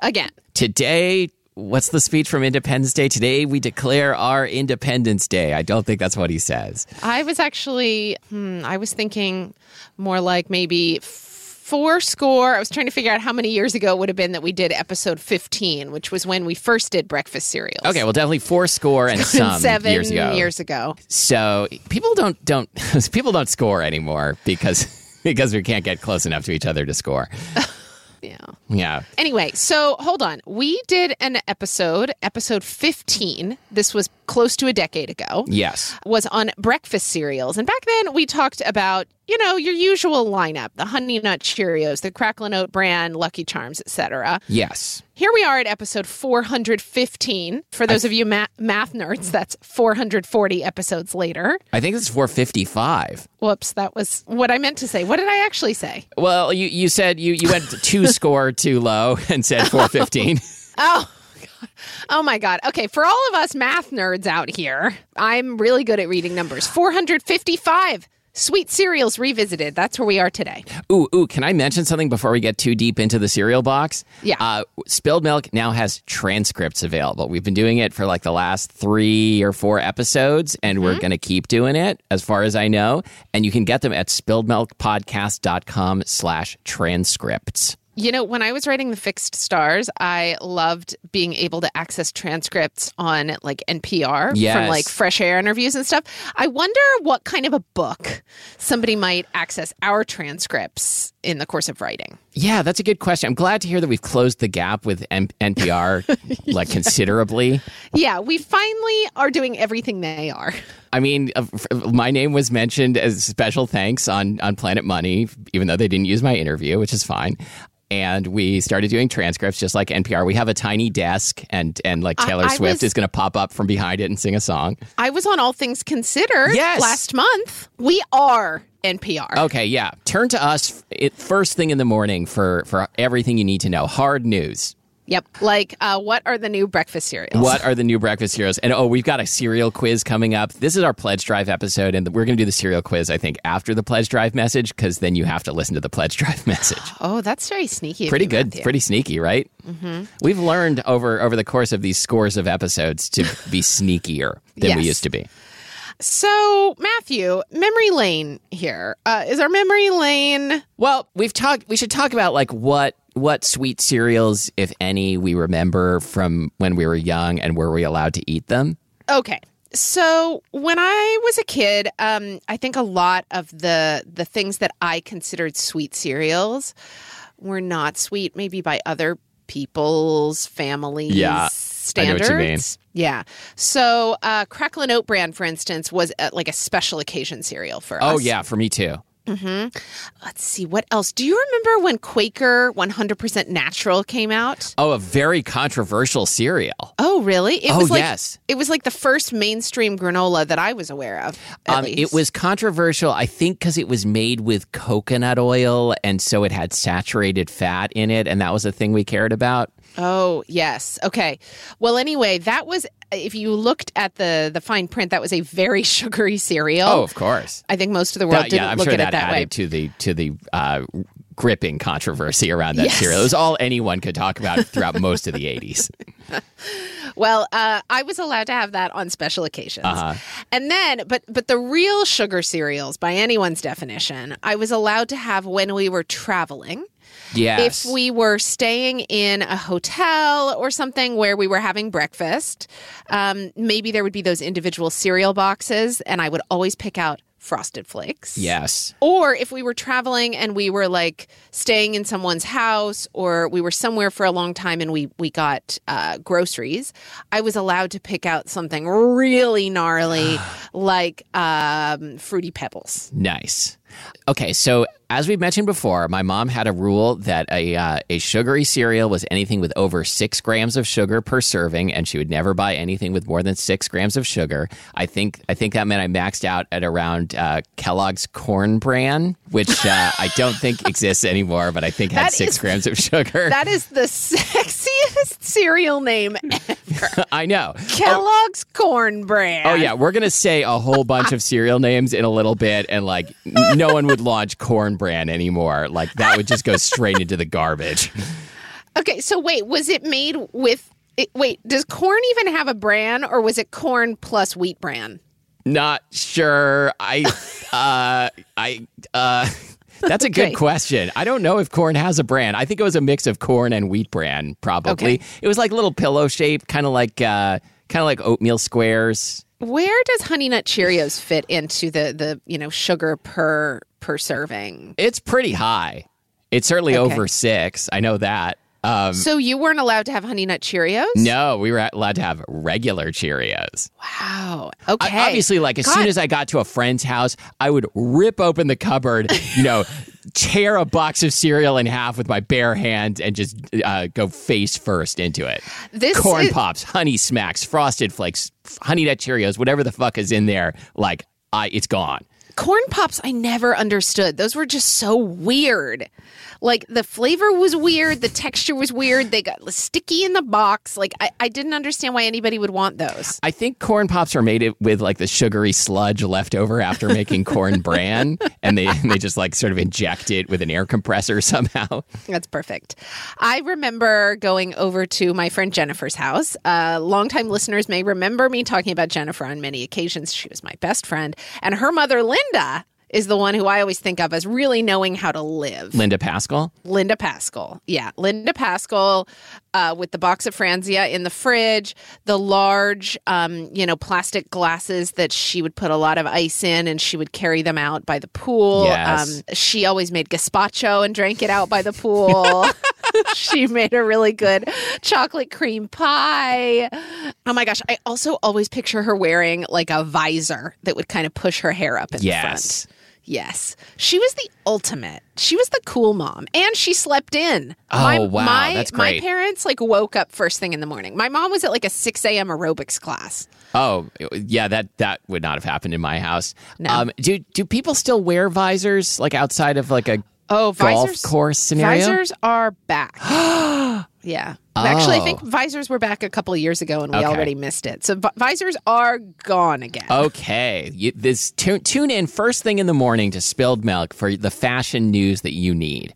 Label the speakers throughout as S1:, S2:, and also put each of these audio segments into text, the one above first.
S1: again.
S2: Today, what's the speech from Independence Day? Today, we declare our Independence Day. I don't think that's what he says.
S1: I was actually, hmm, I was thinking more like maybe four score. I was trying to figure out how many years ago it would have been that we did episode 15, which was when we first did breakfast cereals.
S2: Okay, well, definitely four score and some
S1: Seven
S2: years ago.
S1: years ago.
S2: So people don't don't people don't score anymore because because we can't get close enough to each other to score.
S1: Yeah.
S2: Yeah.
S1: Anyway, so hold on. We did an episode, episode 15. This was close to a decade ago.
S2: Yes.
S1: Was on breakfast cereals. And back then we talked about, you know, your usual lineup, the Honey Nut Cheerios, the cracklin Oat Bran, Lucky Charms, etc.
S2: Yes.
S1: Here we are at episode 415. For those of you ma- math nerds, that's 440 episodes later.
S2: I think it's 455.
S1: Whoops, that was what I meant to say. What did I actually say?
S2: Well, you, you said you, you went two score too low and said 415.
S1: Oh, God. oh my God. Okay, for all of us math nerds out here, I'm really good at reading numbers. 455. Sweet cereals revisited. That's where we are today.
S2: ooh, ooh, can I mention something before we get too deep into the cereal box?
S1: Yeah.
S2: Uh, Spilled Milk now has transcripts available. We've been doing it for like the last three or four episodes, and we're going to keep doing it as far as I know. And you can get them at spilledmilkpodcast.com slash transcripts.
S1: You know, when I was writing the fixed stars, I loved being able to access transcripts on like NPR from like fresh air interviews and stuff. I wonder what kind of a book somebody might access our transcripts in the course of writing.
S2: Yeah, that's a good question. I'm glad to hear that we've closed the gap with M- NPR like considerably.
S1: Yeah, we finally are doing everything they are.
S2: I mean, uh, f- my name was mentioned as special thanks on on Planet Money, even though they didn't use my interview, which is fine. And we started doing transcripts just like NPR. We have a tiny desk, and and like Taylor
S1: I
S2: Swift
S1: was-
S2: is going to pop up from behind it and sing a song.
S1: I was on All Things Considered
S2: Yes.
S1: last month. We are NPR.
S2: Okay, yeah. Turn to us it, first thing in the morning for for everything you need to know. Hard news.
S1: Yep. Like, uh, what are the new breakfast cereals?
S2: What are the new breakfast cereals? And oh, we've got a cereal quiz coming up. This is our pledge drive episode, and we're going to do the cereal quiz. I think after the pledge drive message, because then you have to listen to the pledge drive message.
S1: Oh, that's very sneaky.
S2: Pretty good,
S1: Matthew.
S2: pretty sneaky, right? Mm-hmm. We've learned over over the course of these scores of episodes to be sneakier than we used to be.
S1: So, Matthew, memory lane here. Uh, is our memory lane?
S2: Well, we've talked. We should talk about like what what sweet cereals, if any, we remember from when we were young, and were we allowed to eat them?
S1: Okay. So when I was a kid, um, I think a lot of the the things that I considered sweet cereals were not sweet, maybe by other people's families.
S2: Yeah, I know
S1: Standards.
S2: What you mean.
S1: Yeah. So, uh, Cracklin Oat Bran, for instance, was uh, like a special occasion cereal for us.
S2: Oh yeah, for me too.
S1: Let's see what else. Do you remember when Quaker 100% Natural came out?
S2: Oh, a very controversial cereal.
S1: Oh, really? It
S2: Oh,
S1: was like,
S2: yes.
S1: It was like the first mainstream granola that I was aware of.
S2: Um, it was controversial, I think, because it was made with coconut oil, and so it had saturated fat in it, and that was a thing we cared about.
S1: Oh, yes. Okay. Well, anyway, that was if you looked at the the fine print, that was a very sugary cereal.
S2: Oh, of course.
S1: I think most of the world
S2: That-
S1: didn't
S2: yeah, I'm
S1: look
S2: sure
S1: at
S2: that
S1: it that
S2: added
S1: way.
S2: to the to the uh, gripping controversy around that
S1: Yes.
S2: cereal. It was all anyone could talk about throughout most of the 80s.
S1: Well, uh, I was allowed to have that on special occasions,
S2: Uh-huh.
S1: and then, but but the real sugar cereals, by anyone's definition, I was allowed to have when we were traveling.
S2: Yes.
S1: If we were staying in a hotel or something where we were having breakfast, um, maybe there would be those individual cereal boxes, and I would always pick out Frosted Flakes.
S2: yes.
S1: Or if we were traveling and we were like staying in someone's house or we were somewhere for a long time and we, we got uh, groceries, I was allowed to pick out something really gnarly like um, Fruity Pebbles.
S2: Nice. Okay, so as we've mentioned before, my mom had a rule that a uh, a sugary cereal was anything with over six grams of sugar per serving, and she would never buy anything with more than six grams of sugar. I think I think that meant I maxed out at around uh, Kellogg's Corn Bran, which uh, I don't think exists anymore, but I think had
S1: That
S2: six
S1: is-
S2: grams of sugar.
S1: That is the sexiest cereal name
S2: I know.
S1: Kellogg's Corn Brand.
S2: Oh yeah, we're gonna say a whole bunch of cereal names in a little bit, and like no one would launch Corn Bran anymore. Like that would just go straight into the garbage.
S1: Okay, so wait, was it made with. It, wait, does corn even have a bran or was it corn plus wheat bran?
S2: Not sure. I, uh, I, uh, that's a good question. I don't know if corn has a bran. I think it was a mix of corn and wheat bran. Probably.
S1: Okay.
S2: It was like little pillow shaped, kind of like, uh, kind of like oatmeal squares.
S1: Where does Honey Nut Cheerios fit into the the you know sugar per per serving?
S2: It's pretty high. It's certainly
S1: Okay.
S2: over six. I know that. Um,
S1: So you weren't allowed to have Honey Nut Cheerios?
S2: no, we were allowed to have regular Cheerios.
S1: Wow.
S2: I-
S1: Okay.
S2: obviously, like as
S1: God.
S2: soon as I got to a friend's house, I would rip open the cupboard, you know, tear a box of cereal in half with my bare hands and just uh, go face first into it.
S1: This
S2: Corn
S1: is-
S2: pops, honey smacks, frosted flakes, honey nut Cheerios, whatever the fuck is in there, like I, it's gone.
S1: corn pops I never understood. Those were just so weird. Like the flavor was weird, the texture was weird. They got sticky in the box. Like I, I didn't understand why anybody would want those.
S2: I think corn pops are made with like the sugary sludge left over after making corn bran, and they and they just like sort of inject it with an air compressor somehow.
S1: That's perfect. I remember going over to my friend Jennifer's house. Uh, longtime listeners may remember me talking about Jennifer on many occasions. She was my best friend. And her mother, Linda, is the one who I always think of as really knowing how to live.
S2: Linda Pascal.
S1: Linda Pascal. Yeah, Linda Pascal uh, with the box of Franzia in the fridge, the large, um, you know, plastic glasses that she would put a lot of ice in and she would carry them out by the pool.
S2: Yes.
S1: Um, she always made gazpacho and drank it out by the pool. she made a really good chocolate cream pie. Oh my gosh. I also always picture her wearing like a visor that would kind of push her hair up in the front. Yes. She was the ultimate. She was the cool mom. And she slept in.
S2: Oh,
S1: my,
S2: wow.
S1: My,
S2: That's
S1: My parents like woke up first thing in the morning. My mom was at like a 6 a.m. aerobics class.
S2: Oh, yeah, that that would not have happened in my house.
S1: No.
S2: Um, do do people still wear visors like outside of like a
S1: Oh,
S2: golf
S1: visors.
S2: course scenario?
S1: Visors are back. yeah. Actually, I
S2: Oh.
S1: think visors were back a couple of years ago and we
S2: Okay.
S1: already missed it. So vi- visors are gone again.
S2: Okay, you, this tu- tune in first thing in the morning to Spilled Milk for the fashion news that you need.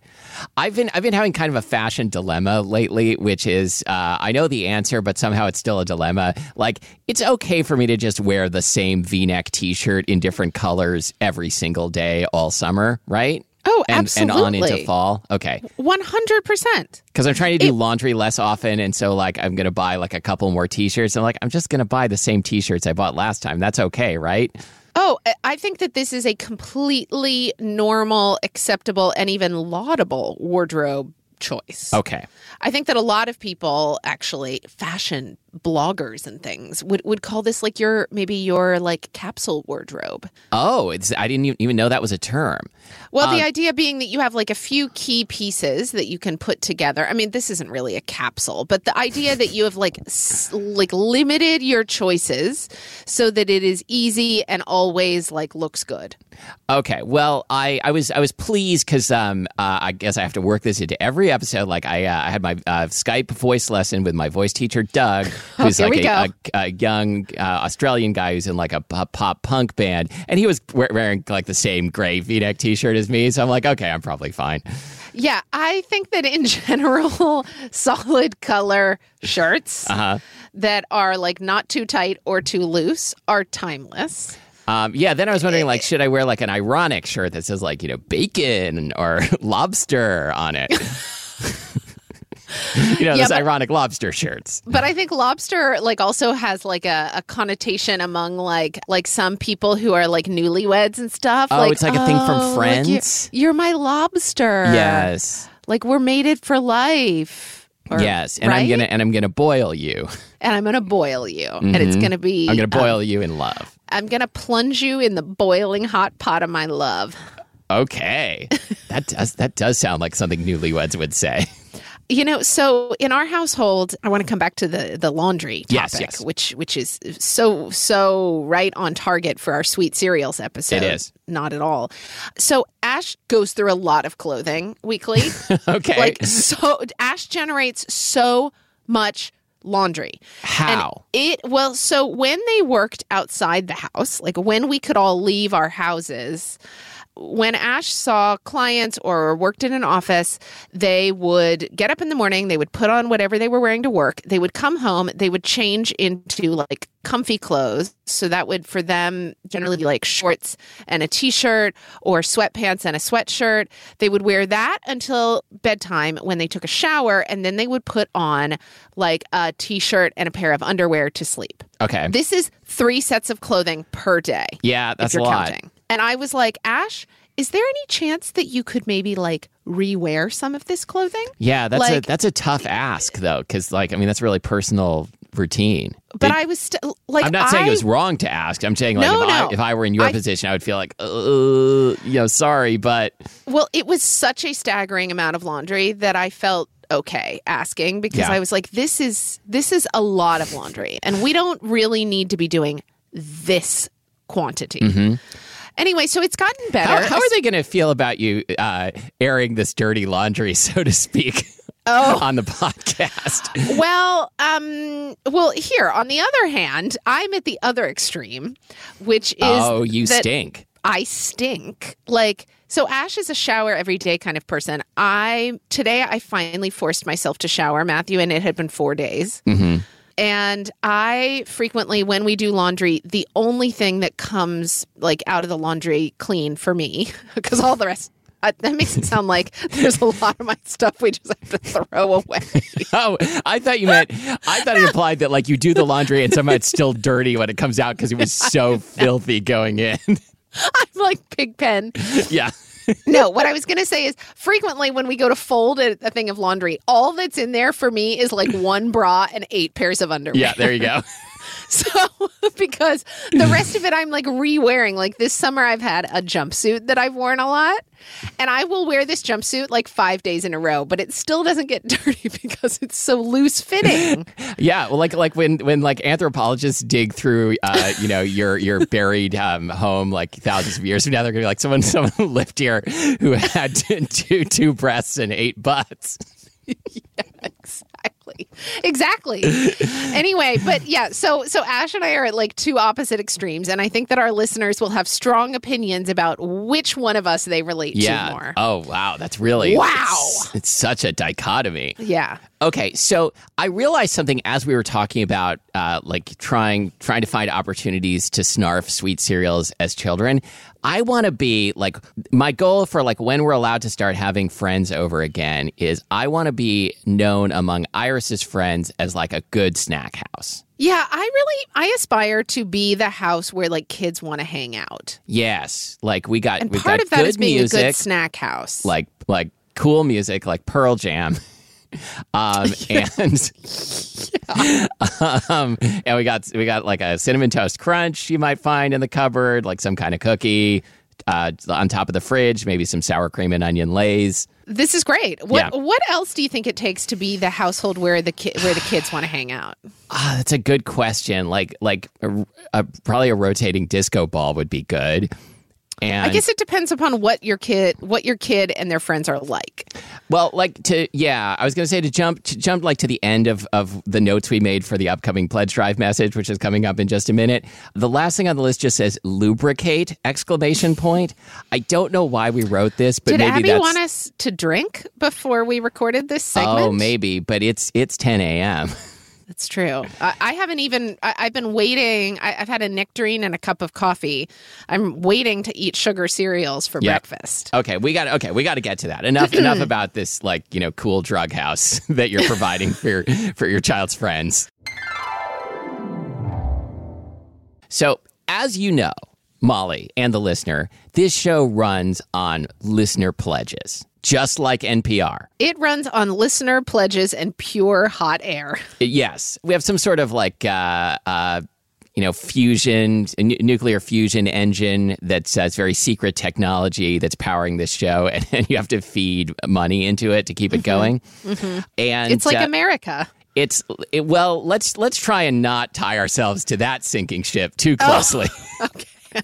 S2: I've been I've been having kind of a fashion dilemma lately, which is uh, I know the answer, but somehow it's still a dilemma. Like it's okay for me to just wear the same V-neck T-shirt in different colors every single day all summer, right?
S1: Oh,
S2: and, And on into fall. Okay.
S1: 100%.
S2: because I'm trying to do laundry less often, and so like I'm gonna buy like a couple more T-shirts. And like I'm just gonna buy the same T-shirts I bought last time. That's okay, right?
S1: Oh, I think that this is a completely normal, acceptable, and even laudable wardrobe choice.
S2: Okay.
S1: I think that a lot of people actually, fashion bloggers and things would would call this like your maybe your like capsule wardrobe.
S2: Oh, it's, I didn't even know that was a term.
S1: Well, the idea being that you have like a few key pieces that you can put together. I mean, this isn't really a capsule, but the idea that you have like s- like limited your choices so that it is easy and always like looks good.
S2: Okay, well, I, I was I was pleased because um uh, I guess I have to work this into every episode. Like I uh, I had my uh, Skype voice lesson with my voice teacher Doug, who's
S1: here
S2: like a, a, a young uh, Australian guy who's in like a pop, pop punk band, and he was we- wearing like the same gray V-neck T-shirt as me. So I'm like, okay, I'm probably fine.
S1: Yeah, I think that in general, solid color shirts
S2: Uh-huh.
S1: that are like not too tight or too loose are timeless.
S2: Um, yeah, then I was wondering, like, should I wear like an ironic shirt that says like you know bacon or lobster on it? you know,
S1: Yeah,
S2: those
S1: but-
S2: ironic lobster shirts.
S1: But I think lobster like also has like a, a connotation among like like some people who are like newlyweds and stuff.
S2: Oh, it's like a thing from
S1: "Oh, like, you're-
S2: Friends?
S1: you're, my lobster.
S2: Yes.
S1: Like we're mated for life. Or-
S2: Yes, and I'm gonna and I'm gonna boil you.
S1: and I'm gonna boil you. And it's gonna be
S2: Mm-hmm. I'm gonna
S1: um,
S2: boil you in love.
S1: I'm gonna plunge you in the boiling hot pot of my love.
S2: Okay, that does that does sound like something newlyweds would say.
S1: You know, so in our household, I want to come back to the the laundry topic,
S2: Yes, yes.
S1: which which is so so right on target for our sweet cereals episode.
S2: It is.
S1: not at all. So Ash goes through a lot of clothing weekly.
S2: Okay,
S1: like so, Ash generates so much laundry.
S2: how?
S1: It well, so when they worked outside the house, like when we could all leave our houses, when Ash saw clients or worked in an office, they would get up in the morning, they would put on whatever they were wearing to work, they would come home, they would change into like comfy clothes. So that would for them generally be like shorts and a t-shirt or sweatpants and a sweatshirt. They would wear that until bedtime when they took a shower and then they would put on like a t-shirt and a pair of underwear to sleep.
S2: Okay,
S1: This is 3 sets of clothing per day
S2: yeah, that's
S1: if
S2: a
S1: you're
S2: lot.
S1: counting. And I was like, Ash, is there any chance that you could maybe like rewear some of this clothing?
S2: Yeah, that's a that's a tough ask though, because like I mean that's really personal routine.
S1: But
S2: It-
S1: I was st- like,
S2: I'm not saying it was wrong to ask. I'm saying like
S1: No,
S2: if,
S1: no.
S2: I, if I were in your
S1: I-
S2: position, I would feel like, you know, sorry, but
S1: Well, it was such a staggering amount of laundry that I felt okay asking because
S2: Yeah.
S1: I was like, this is this is a lot of laundry, and we don't really need to be doing this quantity. Mm-hmm. Anyway, so it's gotten better.
S2: How, how are they going to feel about you uh, airing this dirty laundry, so to speak,
S1: Oh.
S2: on the podcast?
S1: Well, um, well, here on the other hand, I'm at the other extreme, which is
S2: oh, you stink.
S1: I stink. Like, so Ash is a shower every day kind of person. I today I finally forced myself to shower, Matthew, and it had been four days.
S2: Mm-hmm.
S1: And I frequently, when we do laundry, the only thing that comes like out of the laundry clean for me, because all the rest. Uh, that makes it sound like there's a lot of my stuff we just have to throw away.
S2: Oh, I thought you meant. I thought it implied that like you do the laundry and somehow it's still dirty when it comes out because it was so filthy going in.
S1: I'm like Pigpen.
S2: yeah.
S1: No, what I was going to say is frequently when we go to fold a, a thing of laundry, all that's in there for me is like one bra and eight pairs of underwear.
S2: Yeah. There you go.
S1: So, because the rest of it I'm like re-wearing. Like this summer I've had a jumpsuit that I've worn a lot, and I will wear this jumpsuit like 5 days in a row, but it still doesn't get dirty because it's so loose fitting.
S2: Yeah, well, like like when when like anthropologists dig through, uh, you know, your your buried um, home like thousands of years from now, they're gonna be like someone someone lived here who had two two breasts and eight butts.
S1: Exactly. Exactly. anyway, but yeah, so so Ash and I are at like two opposite extremes and I think that our listeners will have strong opinions about which one of us they relate
S2: Yeah.
S1: to more.
S2: Oh wow, that's really
S1: Wow.
S2: It's, it's such a dichotomy.
S1: yeah.
S2: Okay, so I realized something as we were talking about uh, like trying trying to find opportunities to snarf sweet cereals as children. I want to be like my goal for like when we're allowed to start having friends over again is I want to be known among Iris's friends as like a good snack house.
S1: Yeah, I really I aspire to be the house where like kids want to hang out.
S2: Yes, like we got
S1: And
S2: we
S1: part
S2: got
S1: of that
S2: good
S1: is being
S2: music,
S1: a good snack house.
S2: like like cool music like Pearl Jam. Um, and um, and we got we got like a cinnamon toast crunch you might find in the cupboard, like some kind of cookie uh, on top of the fridge, maybe some sour cream and onion lays.
S1: This is great. What
S2: Yeah.
S1: what else do you think it takes to be the household where the ki- where the kids want to hang out?
S2: Ah, that's a good question. Like like a, a, probably a rotating disco ball would be good. And
S1: I guess it depends upon what your kid what your kid and their friends are like.
S2: Well, like to yeah, I was going to say to jump to jump like to the end of of the notes we made for the upcoming pledge drive message, which is coming up in just a minute. The last thing on the list just says lubricate exclamation point. I don't know why we wrote this, but
S1: Did
S2: maybe
S1: Abby
S2: that's
S1: want us to drink before we recorded this segment?
S2: oh maybe, but it's it's 10 a.m.
S1: That's true. I, I haven't even. I, I've been waiting. I, I've had a nectarine and a cup of coffee. I'm waiting to eat sugar cereals for
S2: Yep.
S1: breakfast.
S2: Okay, we got okay, we got to get to that. Enough enough about this like, you know, cool drug house that you're providing for your, for your child's friends. So, as you know, Molly and the listener, this show runs on listener pledges, just like NPR.
S1: It runs on listener pledges and pure hot air.
S2: Yes, we have some sort of like uh, uh, you know fusion, n- nuclear fusion engine that's uh, very secret technology that's powering this show, and, and you have to feed money into it to keep it going. And
S1: It's like
S2: uh,
S1: America.
S2: it's it, well, let's let's try and not tie ourselves to that sinking ship too closely.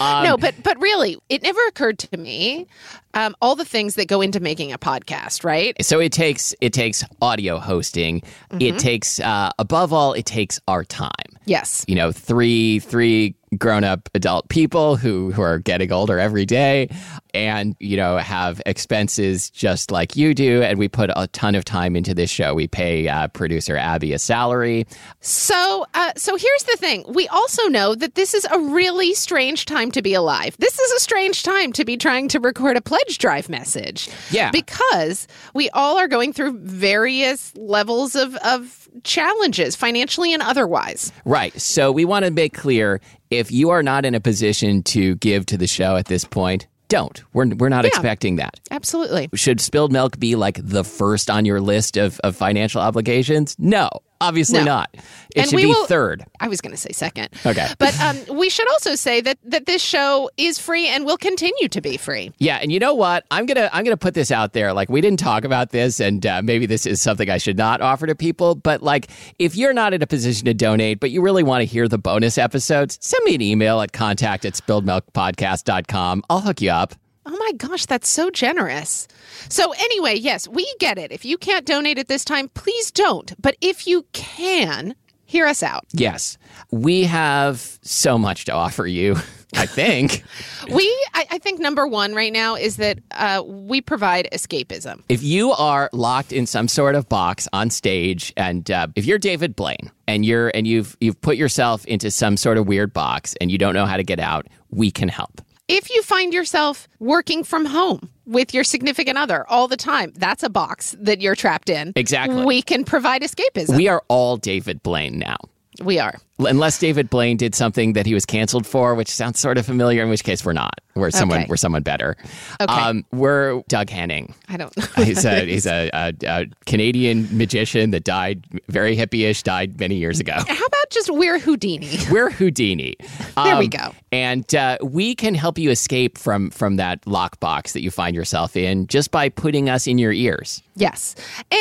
S2: Um,
S1: no, but but really, it never occurred to me um, all the things that go into making a podcast. Right?
S2: So it takes it takes audio hosting. It takes uh, above all, it takes our time.
S1: Yes.
S2: you know three three grown up adult people who who are getting older every day and you know have expenses just like you do and we put a ton of time into this show we pay uh, producer abby a salary
S1: So, uh, so here's the thing. We also know that this is a really strange time to be alive. This is a strange time to be trying to record a pledge drive message.
S2: Yeah.
S1: Because we all are going through various levels of, of challenges, financially and otherwise.
S2: right so we want to make clear if you are not in a position to give to the show at this point don't. We're, we're not expecting that.
S1: Absolutely.
S2: should spilled milk be like the first on your list of, of financial obligations? No obviously
S1: No.
S2: not it
S1: And
S2: should
S1: we
S2: be
S1: will-
S2: third
S1: I was going to say second.
S2: Okay.
S1: But um, we should also say that, that this show is free and will continue to be free.
S2: Yeah, and you know what? I'm gonna I'm gonna put this out there. Like we didn't talk about this, and uh, maybe this is something I should not offer to people. But like, if you're not in a position to donate, but you really want to hear the bonus episodes, send me an email at contact at spilledmilkpodcast.com. I'll hook you up.
S1: Oh my gosh, that's so generous. So, anyway, yes, we get it. If you can't donate at this time, please don't. But if you can, hear us out.
S2: Yes, we have so much to offer you. I think
S1: We, I, I think number one right now is that uh, we provide escapism.
S2: if you are locked in some sort of box on stage, and uh, if you're David Blaine and you're and you've you've put yourself into some sort of weird box and you don't know how to get out, we can help.
S1: If you find yourself working from home with your significant other all the time, that's a box that you're trapped in.
S2: Exactly.
S1: We can provide escapism.
S2: We are all David Blaine now.
S1: We are.
S2: Unless David Blaine did something that he was canceled for, which sounds sort of familiar, in which case we're not. We're someone
S1: Okay.
S2: we're someone better.
S1: Okay.
S2: Um, we're Doug Henning.
S1: I don't know.
S2: He's a he's a, a, a Canadian magician that died very hippie-ish, died many years ago.
S1: How about just we're Houdini?
S2: We're Houdini.
S1: There we
S2: Um,
S1: go.
S2: And uh, we can help you escape from from that lockbox that you find yourself in just by putting us in your ears.
S1: Yes.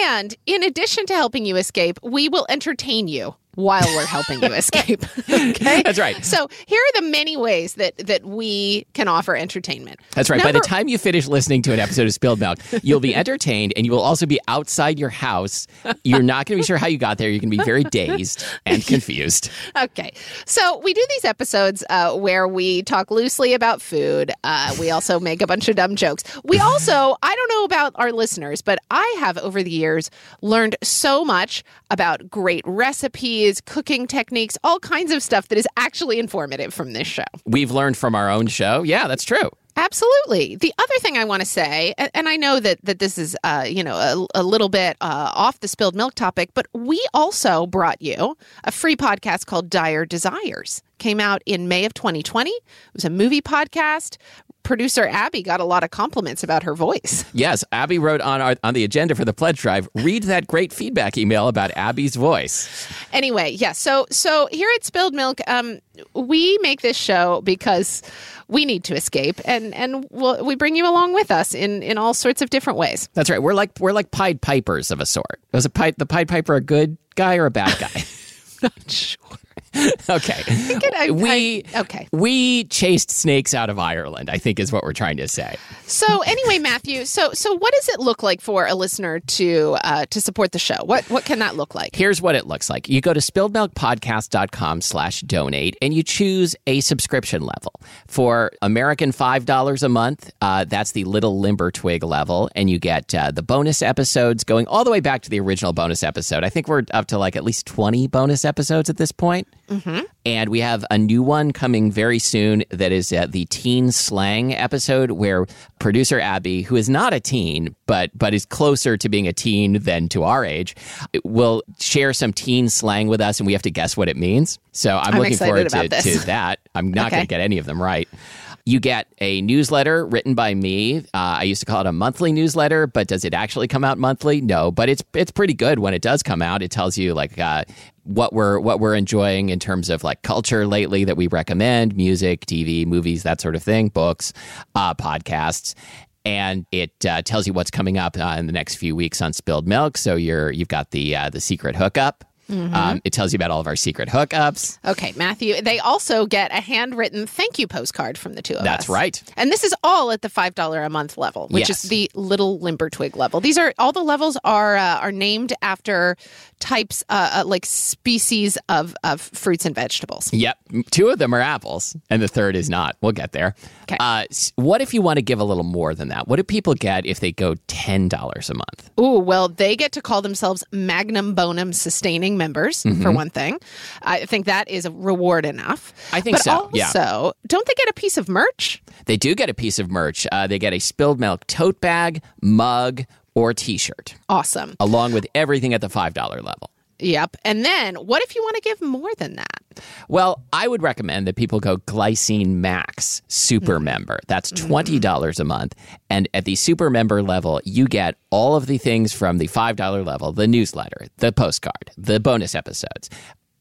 S1: And in addition to helping you escape, we will entertain you while we're helping you escape. okay?
S2: That's right.
S1: So here are the many ways that that we can offer entertainment.
S2: That's right. By the time you finish listening to an episode of Spilled Milk, you'll be entertained and you will also be outside your house. You're not going to be sure how you got there. You're going to be very dazed and confused.
S1: Okay. So we do these episodes uh, where we talk loosely about food. Uh, we also make a bunch of dumb jokes. We also, I don't know about our listeners, but I have over the years learned so much about great recipes, cooking techniques, all kinds of stuff that is actually informative from this show.
S2: We've learned from our own show. Yeah, that's true.
S1: Absolutely. The other thing I want to say, and I know that that this is, uh, you know, a, a little bit uh, off the spilled milk topic, but we also brought you a free podcast called Dire Desires. Came out in May of 2020. It was a movie podcast producer Abby got a lot of compliments about her voice.
S2: Yes, Abby wrote on our, on the agenda for the pledge drive. Read that great feedback email about Abby's voice.
S1: Anyway, yeah. So so here at Spilled Milk, um, we make this show because we need to escape, and and we'll, we bring you along with us in in all sorts of different ways.
S2: That's right. We're like we're like Pied Pipers of a sort. Was a Pied, the Pied Piper a good guy or a bad guy?
S1: Not sure.
S2: okay.
S1: I-
S2: we
S1: I- okay.
S2: we chased snakes out of Ireland. I think is what we're trying to say.
S1: So anyway, Matthew. So so what does it look like for a listener to uh, to support the show? What what can that look like?
S2: Here's what it looks like. You go to spilledmilkpodcast.com slash donate and you choose a subscription level. For American $5 a month, uh, that's the Little Limber Twig level. And you get uh, the bonus episodes going all the way back to the original bonus episode. I think we're up to like at least 20 bonus episodes at this point. And we have a new one coming very soon that is uh, the teen slang episode where producer Abby, who is not a teen, but but is closer to being a teen than to our age, will share some teen slang with us and we have to guess what it means. So I'm,
S1: I'm
S2: looking forward to, to that. I'm not
S1: Okay.
S2: going to get any of them right. You get a newsletter written by me. Uh, I used to call it a monthly newsletter, but does it actually come out monthly? No, but it's it's pretty good when it does come out. It tells you like uh, what we're what we're enjoying in terms of like culture lately that we recommend, music, TV, movies, that sort of thing, books, uh, podcasts. And it uh, tells you what's coming up uh, in the next few weeks on Spilled Milk. So you're you've got the uh, the secret hookup. Um, it tells you about all of our secret hookups.
S1: Okay, Matthew. They also get a handwritten thank you postcard from the two of us.
S2: That's right.
S1: And this is all at the five dollar a month level, which
S2: Yes.
S1: is the little limber twig level. These are all the levels are uh, are named after types, uh, uh, like species of of fruits and vegetables.
S2: Yep. Two of them are apples, and the third is not. We'll get there.
S1: 'Kay.
S2: Uh, what if you want to give a little more than that? What do people get if they go $10 a month?
S1: Ooh, well, they get to call themselves Magnum Bonum sustaining members for one thing. I think that is a reward enough.
S2: I think
S1: but
S2: so, yeah.
S1: Also, don't they get a piece of merch?
S2: They do get a piece of merch. Uh, they get a spilled milk tote bag, mug, or t shirt,
S1: Awesome.
S2: along with everything at the $5 level.
S1: Yep. And then, what if you want to give more than that?
S2: Well, I would recommend that people go Glycine Max Super Member. That's $20 a month. And at the Super Member level, you get all of the things from the $5 level the newsletter, the postcard, the bonus episodes.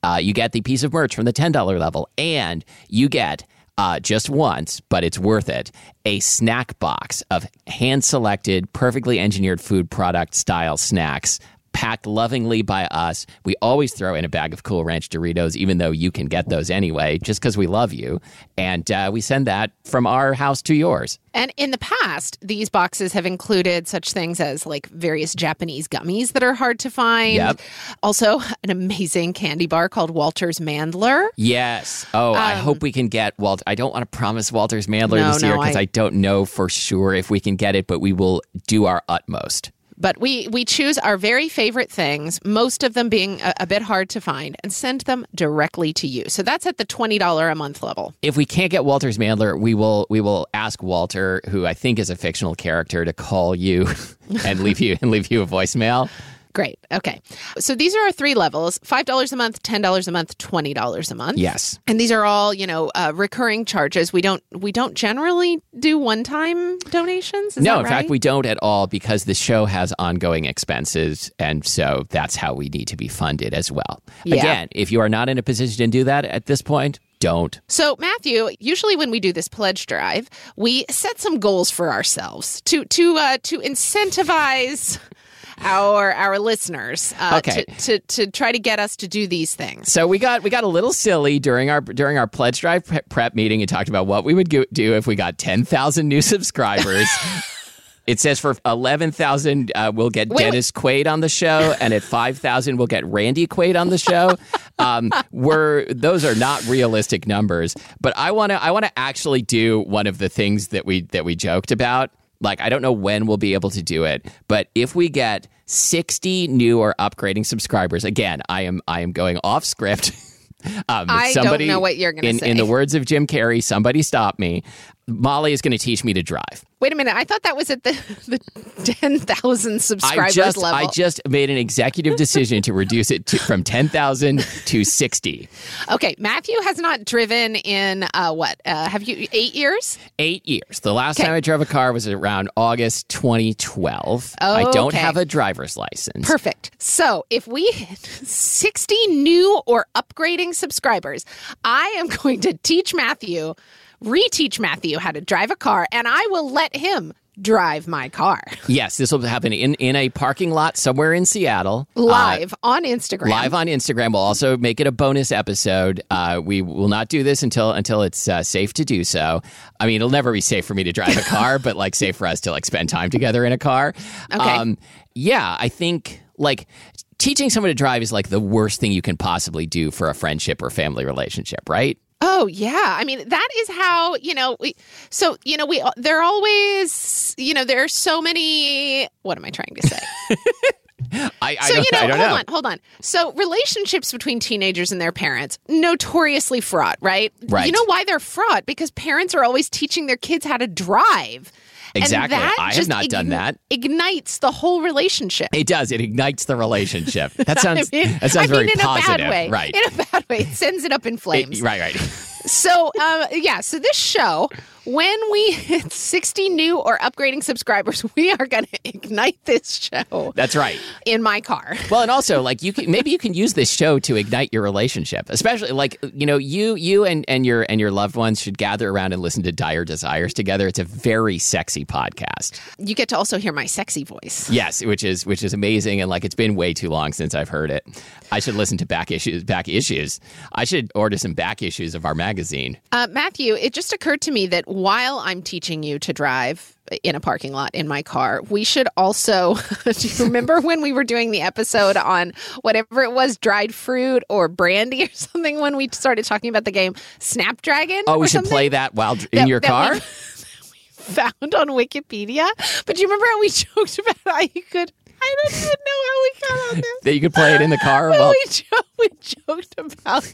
S2: Uh, you get the piece of merch from the $10 level, and you get. Uh, just once, but it's worth it. A snack box of hand selected, perfectly engineered food product style snacks packed lovingly by us. We always throw in a bag of Cool Ranch Doritos, even though you can get those anyway, just because we love you. And uh, we send that from our house to yours.
S1: And in the past, these boxes have included such things as like various Japanese gummies that are hard to find.
S2: Yep.
S1: Also, an amazing candy bar called Walter's Mandler.
S2: Yes. Oh, I hope we can get Walt. I don't want to promise Walter's Mandler
S1: Um, No,
S2: this year
S1: no,
S2: because
S1: I-
S2: I don't know for sure if we can get it, but we will do our utmost.
S1: But we we choose our very favorite things, most of them being a, a bit hard to find, and send them directly to you. So that's at the twenty dollar a month level.
S2: If we can't get Walter's Mandler, we will we will ask Walter, who I think is a fictional character, to call you and leave you and leave you a voicemail.
S1: Great. Okay. So these are our three levels $5 a month, $10 a month, $20 a month.
S2: Yes.
S1: And these are all, you know, uh, recurring charges. We don't we don't generally do one-time donations. Is
S2: no,
S1: that
S2: in fact, we don't at all because the show has ongoing expenses. And so that's how we need to be funded as well.
S1: Yeah.
S2: Again, if you are not in a position to do that at this point, don't.
S1: So, Matthew, usually when we do this pledge drive, we set some goals for ourselves to to uh, to incentivize our our listeners uh,
S2: Okay.
S1: to, to to try to get us to do these things.
S2: So we got we got a little silly during our during our pledge drive prep meeting and talked about what we would do if we got ten thousand new subscribers. It says for eleven thousand, uh, we'll get
S1: Wait, wait.
S2: Dennis Quaid on the show, and at five thousand, we'll get Randy Quaid on the show. Um, we're those are not realistic numbers, but I want to I want to actually do one of the things that we that we joked about. Like I don't know when we'll be able to do it, but if we get sixty new or upgrading subscribers, again, I am I am going off script. Um,
S1: I don't know what you're gonna say.
S2: In the words of Jim Carrey, somebody stop me. Molly is going to teach me to drive.
S1: Wait a minute. I thought that was at the, the 10,000 subscribers
S2: I just
S1: level.
S2: I just made an executive decision to reduce it to, from 10,000 to 60.
S1: okay. Matthew has not driven in, uh, what? Uh, have you, eight years?
S2: 8 years. The last
S1: Okay.
S2: time I drove a car was around August 2012. I don't
S1: Okay.
S2: have a driver's license.
S1: Perfect. So if we hit 60 new or upgrading subscribers, I am going to teach Matthew, reteach Matthew how to drive a car, and I will let him drive my car
S2: Yes, this will happen in, in a parking lot somewhere in Seattle. Uh,
S1: live on Instagram.
S2: live on Instagram. We'll also make it a bonus episode. Uh, we will not do this until until it's uh, safe to do so. I mean, it'll never be safe for me to drive a car, but like safe for us to like spend time together in a car.
S1: Okay.
S2: yeah, I think like teaching someone to drive is like the worst thing you can possibly do for a friendship or family relationship, right?
S1: Oh yeah, I mean that is how you know. We, so you know we they're always you know there are so many. What am I trying to say?
S2: I, I
S1: so
S2: don't,
S1: you know,
S2: I don't
S1: hold
S2: know.
S1: on, hold on. So relationships between teenagers and their parents notoriously fraught, right?
S2: Right.
S1: You know why they're fraught? Because parents are always teaching their kids how to drive.
S2: Exactly. I have not done that.
S1: Ignites the whole relationship.
S2: It does. It ignites the relationship. That sounds.
S1: I mean,
S2: that sounds
S1: I mean,
S2: very
S1: in
S2: positive,
S1: a bad way.
S2: right?
S1: In a bad way, it sends it up in flames.
S2: It- right, right.
S1: So, um, yeah, so this show, when we hit 60 new or upgrading subscribers, we are going to ignite this show
S2: That's right.
S1: in my car.
S2: Well, and also like you can maybe you can use this show to ignite your relationship, especially like you know you you and and your and your loved ones should gather around and listen to Dire Desires together. It's a very sexy podcast.
S1: You get to also hear my sexy voice.
S2: Yes, which is which is amazing and like it's been way too long since I've heard it. I should listen to back issues back issues. I should order some back issues of our magazine.
S1: Uh, Matthew, it just occurred to me that while I'm teaching you to drive in a parking lot in my car, we should also. do you remember when we were doing the episode on whatever it was, dried fruit or brandy or something, when we started talking about the game Snapdragon?
S2: Oh, we should
S1: something?
S2: play that while in
S1: That-
S2: your
S1: that
S2: car.
S1: we- found on Wikipedia. But do you remember how we joked about how you could? I don't even know how we got on this.
S2: that you could play it in the car
S1: Well, we, jo- we joked about playing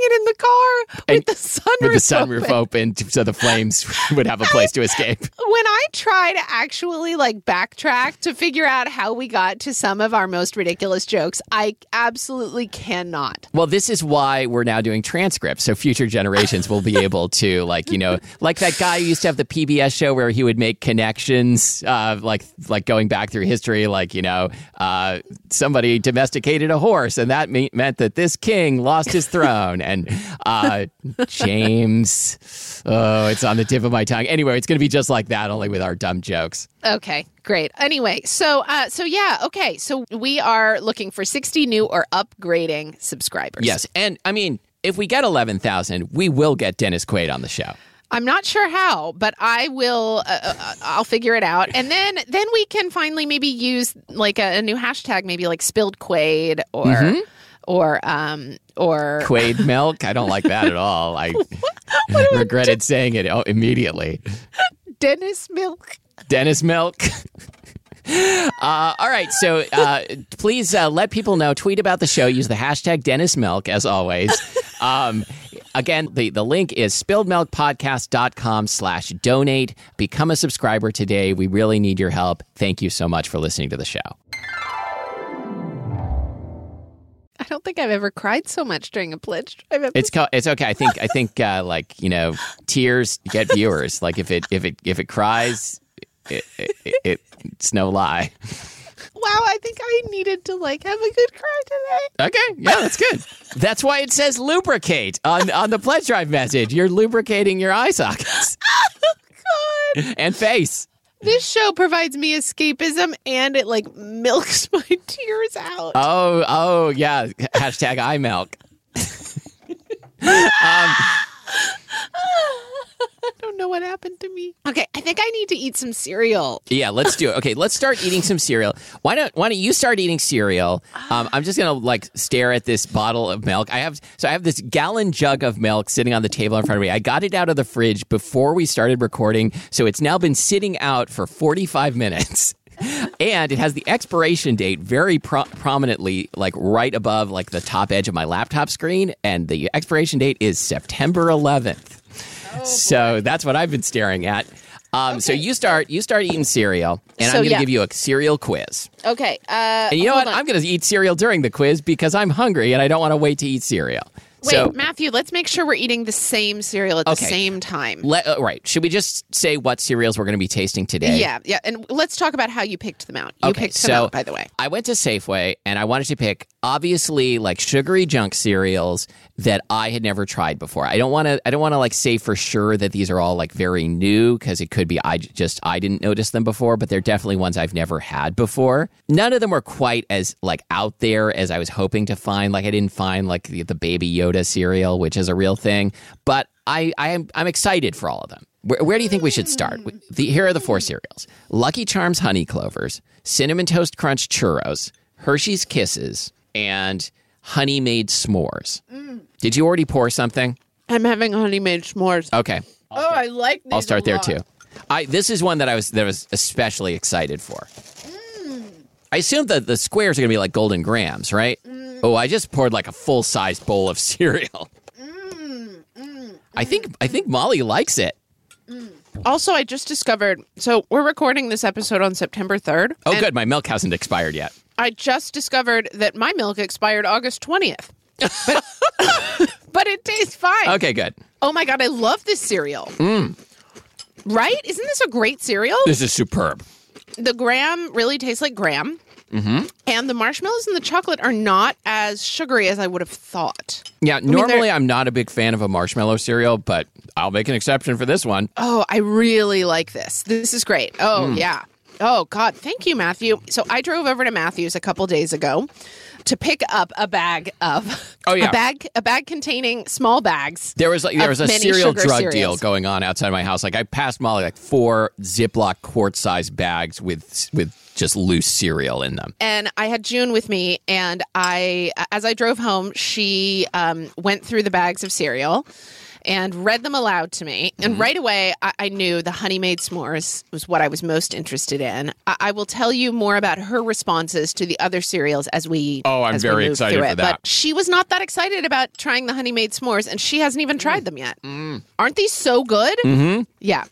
S1: it in the car
S2: And
S1: with the sunroof.
S2: with the sunroof
S1: open.
S2: open, so the flames would have a place to escape.
S1: When I try to actually like backtrack to figure out how we got to some of our most ridiculous jokes, I absolutely cannot.
S2: Well, this is why we're now doing transcripts, so future generations will be able to, like, you know, like that guy who used to have the PBS show where he would make connections, uh, like, like going back through history, like, you know, uh, somebody domesticated a horse, and that me- meant that this king lost his throne, and uh, James, oh, it's on the tip of my tongue. Anyway, it's going to be just like that, only with our dumb jokes.
S1: Okay, great. Anyway, so uh, so yeah, okay. So we are looking for 60 new or upgrading subscribers.
S2: Yes, and I mean, if we get eleven thousand, we will get Dennis Quaid on the show.
S1: I'm not sure how, but I will. Uh, uh, I'll figure it out, and then then we can finally maybe use like a, a new hashtag, maybe like spilled Quaid or
S2: Mm-hmm.
S1: Or um or
S2: Quaid milk. I don't like that at all. I regretted saying it oh, immediately.
S1: Dennis Milk.
S2: Dennis milk. Uh, all right, so uh, please uh, let people know. Tweet about the show. Use the hashtag Dennis Milk as always. Um, again, the, the link is spilledmilkpodcast.com slash donate. Become a subscriber today. We really need your help. Thank you so much for listening to the show.
S1: I don't think I've ever cried so much during a pledge drive.
S2: It's co- it's okay. I think I think uh, like you know tears get viewers. Like if it if it if it cries, it, it, it it's no lie.
S1: wow, I think I needed to like have a good cry today.
S2: Okay, yeah, that's good. That's why it says lubricate on on the pledge drive message. You're lubricating your eye sockets oh
S1: God.
S2: and face.
S1: This show provides me escapism and it like milks my tears out.
S2: Oh oh yeah. Hashtag eye milk. um,
S1: I don't know what happened to me. Okay, I think I need to eat some cereal.
S2: Yeah, let's do it. Okay, let's start eating some cereal. Why don't Why don't you start eating cereal? Um, I'm just gonna like stare at this bottle of milk. I have so I have this gallon jug of milk sitting on the table in front of me. I got it out of the fridge before we started recording, so it's now been sitting out for 45 minutes. And it has the expiration date very pro- prominently, like right above like the top edge of my laptop screen. And the expiration date is September 11th. so that's what I've been staring at. Um, So you start you start eating cereal, and
S1: So,
S2: I'm going to
S1: yeah.
S2: give you a cereal quiz.
S1: Okay. Uh,
S2: And you know what?
S1: on.
S2: I'm going to eat cereal during the quiz because I'm hungry and I don't want to wait to eat cereal.
S1: Wait,
S2: so
S1: Matthew, let's make sure we're eating the same cereal at the same time.
S2: let, uh, right, should we just say what cereals we're going to be tasting today?
S1: Yeah, yeah. And let's talk about how you picked them out. You
S2: Okay,
S1: picked them
S2: so
S1: out, by the way.
S2: I went to Safeway and I wanted to pick obviously like sugary junk cereals that I had never tried before. I don't want to I don't want to like say for sure that these are all like very new because it could be I just I didn't notice them before, but they're definitely ones I've never had before. None of them were quite as like out there as I was hoping to find. Like I didn't find like the, the baby Yoda cereal, which is a real thing, but I I am I'm excited for all of them. Where, where do you think we should start? The, here are the four cereals: Lucky Charms Honey Clovers, Cinnamon Toast Crunch Churros, Hershey's Kisses, and Honey Maid S'mores. Did you already pour something?
S1: I'm having honey maid s'mores.
S2: Okay,
S1: oh, I like these
S2: I'll start there
S1: lot.
S2: too. I this is one that I was that I was especially excited for. I assume that the squares are going to be like golden grahams, right? Mm. Oh, I just poured like a full sized bowl of cereal. Mm, mm, I think I think Molly likes it.
S1: Also, I just discovered. So we're recording this episode on September 3rd.
S2: Oh, good. My milk hasn't expired yet.
S1: I just discovered that my milk expired August 20th. But, but it tastes fine.
S2: Okay, good.
S1: Oh my God, I love this cereal. Right? Isn't this a great cereal?
S2: This is superb.
S1: the graham really tastes like graham. Mm-hmm. And the marshmallows and the chocolate are not as sugary as I would have thought.
S2: Yeah,
S1: mean,
S2: normally
S1: they're-
S2: I'm not a big fan of a marshmallow cereal, but I'll make an exception for this one.
S1: Oh, I really like this. This is great. Oh,
S2: Hmm.
S1: yeah. Oh, God. Thank you, Matthew. So I drove over to Matthew's a couple days ago to pick up a bag of
S2: Oh, yeah.
S1: a bag a bag containing small bags.
S2: There was like there was a cereal drug deal going on outside my house. Like I passed Molly like four Ziploc quart size bags with with just loose cereal in them.
S1: and I had June with me, and I, as I drove home, she um, went through the bags of cereal and read them aloud to me.
S2: Mm-hmm.
S1: And right away, I, I knew the honey maid s'mores was what I was most interested in. I, I will tell you more about her responses to the other cereals as we.
S2: Oh, I'm very excited
S1: through
S2: for
S1: it.
S2: that.
S1: But she was not that excited about trying the honey maid s'mores, and she hasn't even
S2: Mm.
S1: tried them yet. Aren't these so good? Mm-hmm. Yeah.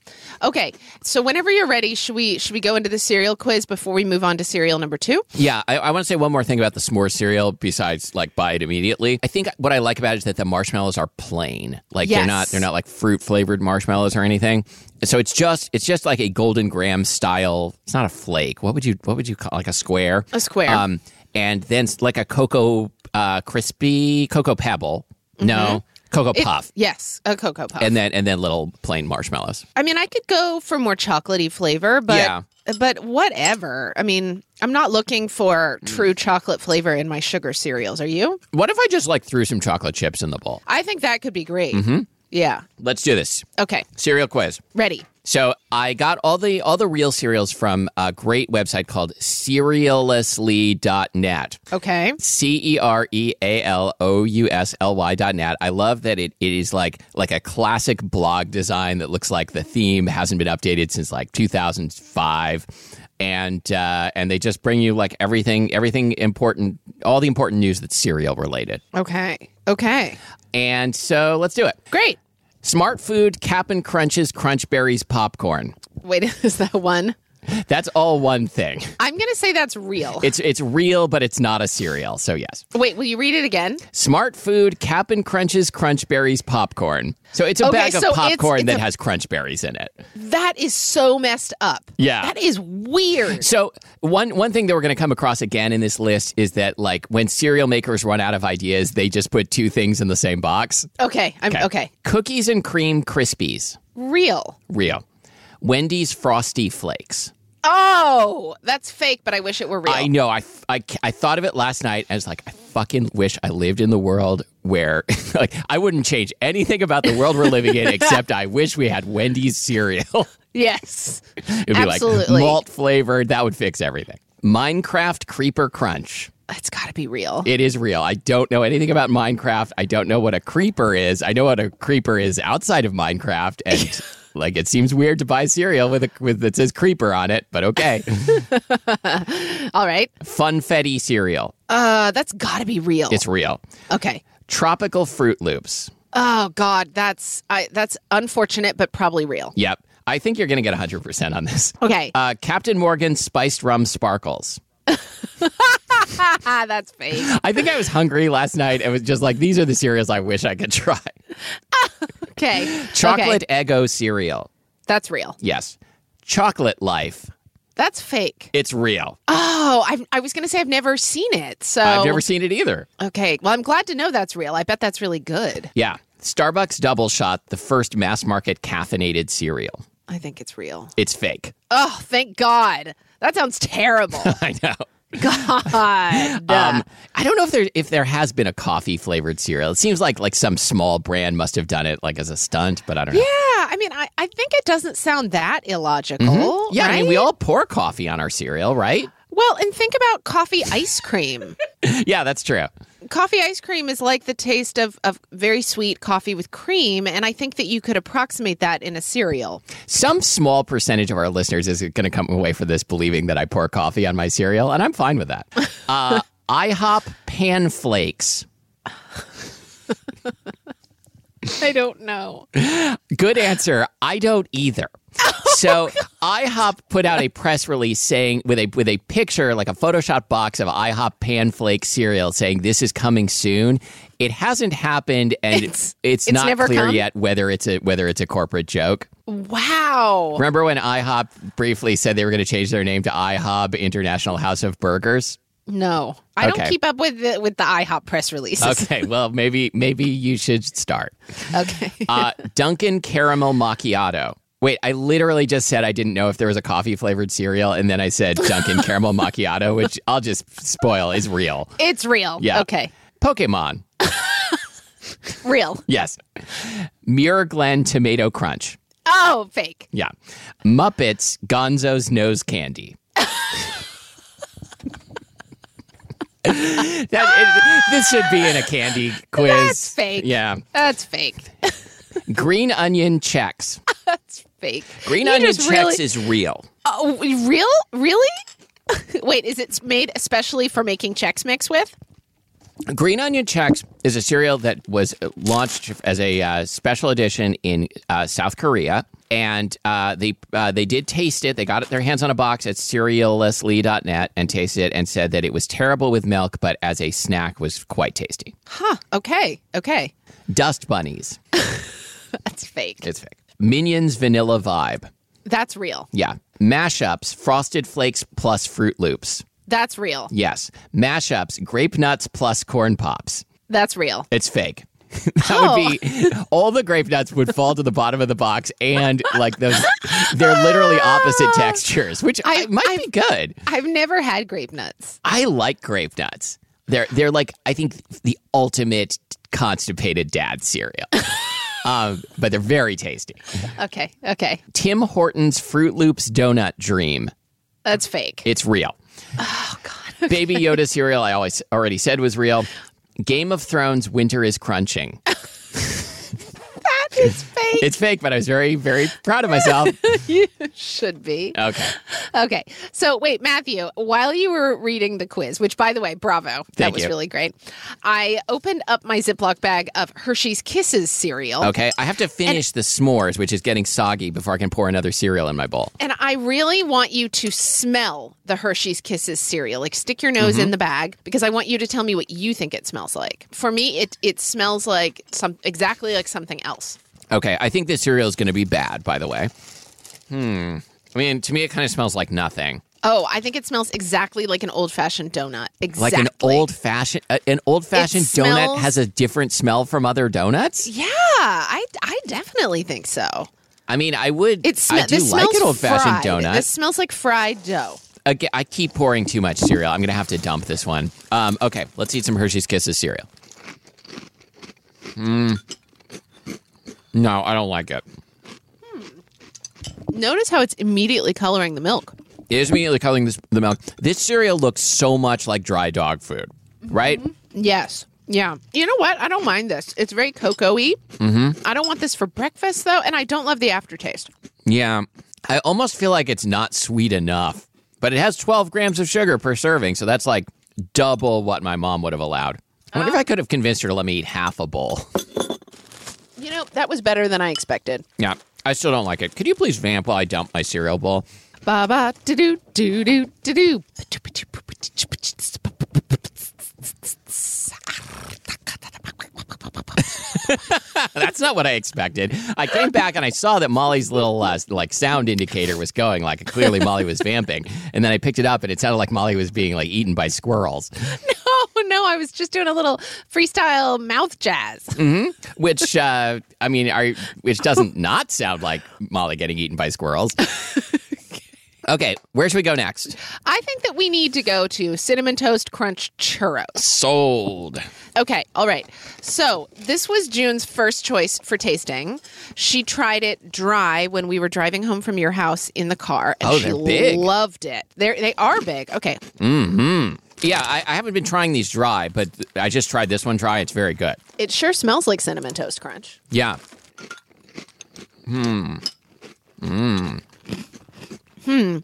S1: Okay. So whenever you're ready, should we should we go into the cereal quiz before we move on to cereal number two?
S2: Yeah, I, I want to say one more thing about the s'more cereal besides like buy it immediately. I think what I like about it is that the marshmallows are plain. Like they're not they're not like fruit flavored marshmallows or anything. So it's just it's just like a golden graham style. It's not a flake. What would you what would you call like a square?
S1: A square.
S2: Um, and then like a cocoa uh, crispy cocoa pebble. No, cocoa.
S1: It-
S2: puff.
S1: Yes, a cocoa puff.
S2: And then and then little plain marshmallows.
S1: I mean, I could go for more chocolatey flavor, but
S2: Yeah.
S1: but whatever. I mean, I'm not looking for
S2: Mm.
S1: true chocolate flavor in my sugar cereals. Are you?
S2: What if I just like threw some chocolate chips in the bowl?
S1: I think that could be great.
S2: Mm-hmm.
S1: Yeah.
S2: Let's do this.
S1: Okay.
S2: Cereal quiz.
S1: Ready.
S2: So I got all the all the real cereals from a great website called cerealously.net.
S1: Okay.
S2: C E R E A L O U S L Y dot net. I love that it, it is like like a classic blog design that looks like the theme hasn't been updated since like 2005. And uh, and they just bring you like everything everything important all the important news that's cereal related.
S1: Okay. Okay.
S2: And so let's do it.
S1: Great.
S2: Smart Food Cap'n Crunches Crunch Berries Popcorn.
S1: Wait, is that one?
S2: That's all one thing.
S1: I'm going to say that's real.
S2: It's it's real, but it's not a cereal. So yes,
S1: Wait, will you read it again?
S2: Smart Food Cap'n Crunches Crunch Berries popcorn. So it's a
S1: Okay,
S2: bag of
S1: so it's-
S2: popcorn
S1: it's
S2: that
S1: a-
S2: has crunch berries in it.
S1: That is so messed up.
S2: Yeah.
S1: That is weird.
S2: So one one thing that we're going to come across again in this list is that like when cereal makers run out of ideas, they just put two things in the same box.
S1: Okay. I'm okay.
S2: Cookies and cream Krispies,
S1: Real.
S2: real. Wendy's Frosty Flakes.
S1: Oh, that's fake, but I wish it were real.
S2: I know. I, I, I thought of it last night. I was like, I fucking wish I lived in the world where, like, I wouldn't change anything about the world we're living in, except I wish we had Wendy's cereal.
S1: Yes.
S2: It'd be
S1: Absolutely.
S2: like malt flavored. That would fix everything. Minecraft Creeper Crunch.
S1: It's got to be real.
S2: It is real. I don't know anything about Minecraft. I don't know what a creeper is. I know what a creeper is outside of Minecraft, and like it seems weird to buy cereal with a with that says creeper on it. But okay,
S1: All right.
S2: Funfetti cereal.
S1: Uh, that's got to be real.
S2: It's real.
S1: okay.
S2: Tropical Froot Loops.
S1: Oh God, that's I, that's unfortunate, but probably real.
S2: Yep. I think you're going to get 100% on this.
S1: Okay,
S2: Uh, Captain Morgan spiced rum sparkles.
S1: that's fake.
S2: I think I was hungry last night and was just like, these are the cereals I wish I could try.
S1: Okay,
S2: Chocolate
S1: Okay,
S2: Eggo cereal.
S1: that's real.
S2: Yes. Chocolate Life.
S1: That's fake.
S2: It's real.
S1: Oh, I, I was going to say I've never seen it. So
S2: I've never seen it either.
S1: Okay, well, I'm glad to know that's real. I bet that's really good.
S2: Yeah. Starbucks Double Shot, the first mass market caffeinated cereal.
S1: I think it's real.
S2: It's fake.
S1: Oh, thank God. That sounds terrible.
S2: I know.
S1: God.
S2: Um, I don't know if there if there has been a coffee flavored cereal. It seems like like some small brand must have done it like as a stunt, but I don't know.
S1: yeah, I mean, I, I think it doesn't sound that illogical.
S2: Mm-hmm. Yeah, I mean, we all pour coffee on our cereal, right?
S1: Well, and think about coffee ice cream.
S2: yeah, that's true.
S1: Coffee ice cream is like the taste of, of very sweet coffee with cream, and I think that you could approximate that in a cereal.
S2: Some small percentage of our listeners is going to come away for this believing that I pour coffee on my cereal, and I'm fine with that. Uh, IHOP pan flakes.
S1: I don't know.
S2: Good answer. I don't either. So IHOP put out a press release saying with a with a picture like a Photoshop box of IHOP Panflake cereal saying this is coming soon. It hasn't happened and
S1: It's-
S2: it's,
S1: it's
S2: not
S1: never
S2: clear
S1: come?
S2: yet whether it's a whether it's a corporate joke.
S1: Wow.
S2: Remember when IHOP briefly said they were going to change their name to IHOB International House of Burgers?
S1: No, I
S2: Okay.
S1: don't keep up with the, with the IHOP press releases.
S2: Okay, well maybe maybe you should start.
S1: Okay.
S2: Uh, Dunkin' Caramel Macchiato. Wait, I literally just said I didn't know if there was a coffee flavored cereal, and then I said Dunkin' Caramel Macchiato, which I'll just spoil is real.
S1: it's real.
S2: Yeah.
S1: Okay.
S2: Pokemon.
S1: Real.
S2: Yes. Muir Glen Tomato Crunch.
S1: Oh, fake.
S2: Yeah. Muppets Gonzo's Nose Candy. that, it- this should be in a candy quiz.
S1: That's fake.
S2: Yeah.
S1: That's fake.
S2: Green onion Chex.
S1: That's fake.
S2: Green
S1: You
S2: onion Chex
S1: really-
S2: is real.
S1: Oh, real? Really? Wait, is it made especially for making Chex Mix with?
S2: Green Onion Chex is a cereal that was launched as a uh, special edition in uh, South Korea, and uh, they uh, they did taste it. They got their hands on a box at cerealously.net and tasted it and said that it was terrible with milk, but as a snack was quite tasty.
S1: Huh. Okay. Okay.
S2: Dust bunnies,
S1: That's fake.
S2: it's fake. Minions Vanilla Vibe,
S1: That's real.
S2: yeah. Mashups Frosted Flakes plus Froot Loops,
S1: That's real.
S2: yes. Mashups Grape Nuts plus Corn Pops.
S1: That's real.
S2: It's fake. that would be oh. all the grape nuts would fall to the bottom of the box, and like those, they're literally opposite textures, which I, might
S1: I-
S2: be good.
S1: I've never had grape nuts.
S2: I like grape nuts. They're they're like I think the ultimate constipated dad cereal, um, but they're very tasty.
S1: Okay. Okay.
S2: Tim Hortons Froot Loops Donut Dream.
S1: That's fake.
S2: It's real.
S1: oh God.
S2: Baby Yoda cereal. I always already said was real. Game of Thrones Winter is Crunching.
S1: is fake.
S2: It's fake, but I was very very proud of myself.
S1: you should be.
S2: Okay.
S1: Okay. So wait, Matthew, while you were reading the quiz, which by the way, bravo. that was
S2: you.
S1: really great. I opened up my Ziploc bag of Hershey's Kisses cereal.
S2: Okay, I have to finish the s'mores, which is getting soggy before I can pour another cereal in my bowl.
S1: And I really want you to smell the Hershey's Kisses cereal. Like stick your nose
S2: Mm-hmm.
S1: in the bag because I want you to tell me what you think it smells like. For me, it it smells like some exactly like something else.
S2: Okay, I think this cereal is going to be bad. By the way, hmm. I mean, to me, it kind of smells like nothing,
S1: Oh, I think it smells exactly like an old fashioned donut. Exactly.
S2: like an old fashioned. Uh, an old fashioned donut has a different smell from other donuts.
S1: Yeah, I I definitely think so.
S2: I mean, I would.
S1: It sm-
S2: I do like
S1: smells
S2: an old fashioned donut.
S1: This smells like fried dough.
S2: Aga I keep pouring too much cereal. I'm going to have to dump this one. Um, okay, let's eat some Hershey's Kisses cereal. Mm. No, I don't like it. Hmm.
S1: Notice how it's immediately coloring the milk.
S2: It is immediately coloring this, the milk. This cereal looks so much like dry dog food, mm-hmm. right?
S1: Yes. Yeah. You know what? I don't mind this. It's very cocoa-y. Mm-hmm. I don't want this for breakfast though, and I don't love the aftertaste.
S2: Yeah. I almost feel like it's not sweet enough, but it has 12 grams of sugar per serving, so that's like double what my mom would have allowed. I wonder if uh-huh. I could have convinced her to let me eat half a bowl.
S1: Know, that was better than I expected.
S2: Yeah, I still don't like it. Could you please vamp while I dump my cereal bowl?
S1: Ba ba do do do do do do.
S2: That's not what I expected. I came back and I saw that Molly's little uh, like sound indicator was going. Like clearly Molly was vamping, and then I picked it up and it sounded like Molly was being like eaten by squirrels.
S1: I was just doing a little freestyle mouth jazz.
S2: Which uh, I mean, are which doesn't not sound like Molly getting eaten by squirrels. Okay, where should we go next?
S1: I think that we need to go to cinnamon toast crunch churros.
S2: Sold.
S1: Okay, all right. So this was June's first choice for tasting. She tried it dry when we were driving home from your house in the car, and
S2: Oh,
S1: she
S2: big.
S1: loved it. They're, they are big. Okay,
S2: Yeah, I, I haven't been trying these dry, but I just tried this one dry. It's very good.
S1: it sure smells like cinnamon toast crunch.
S2: Yeah. Hmm. Hmm. Hmm.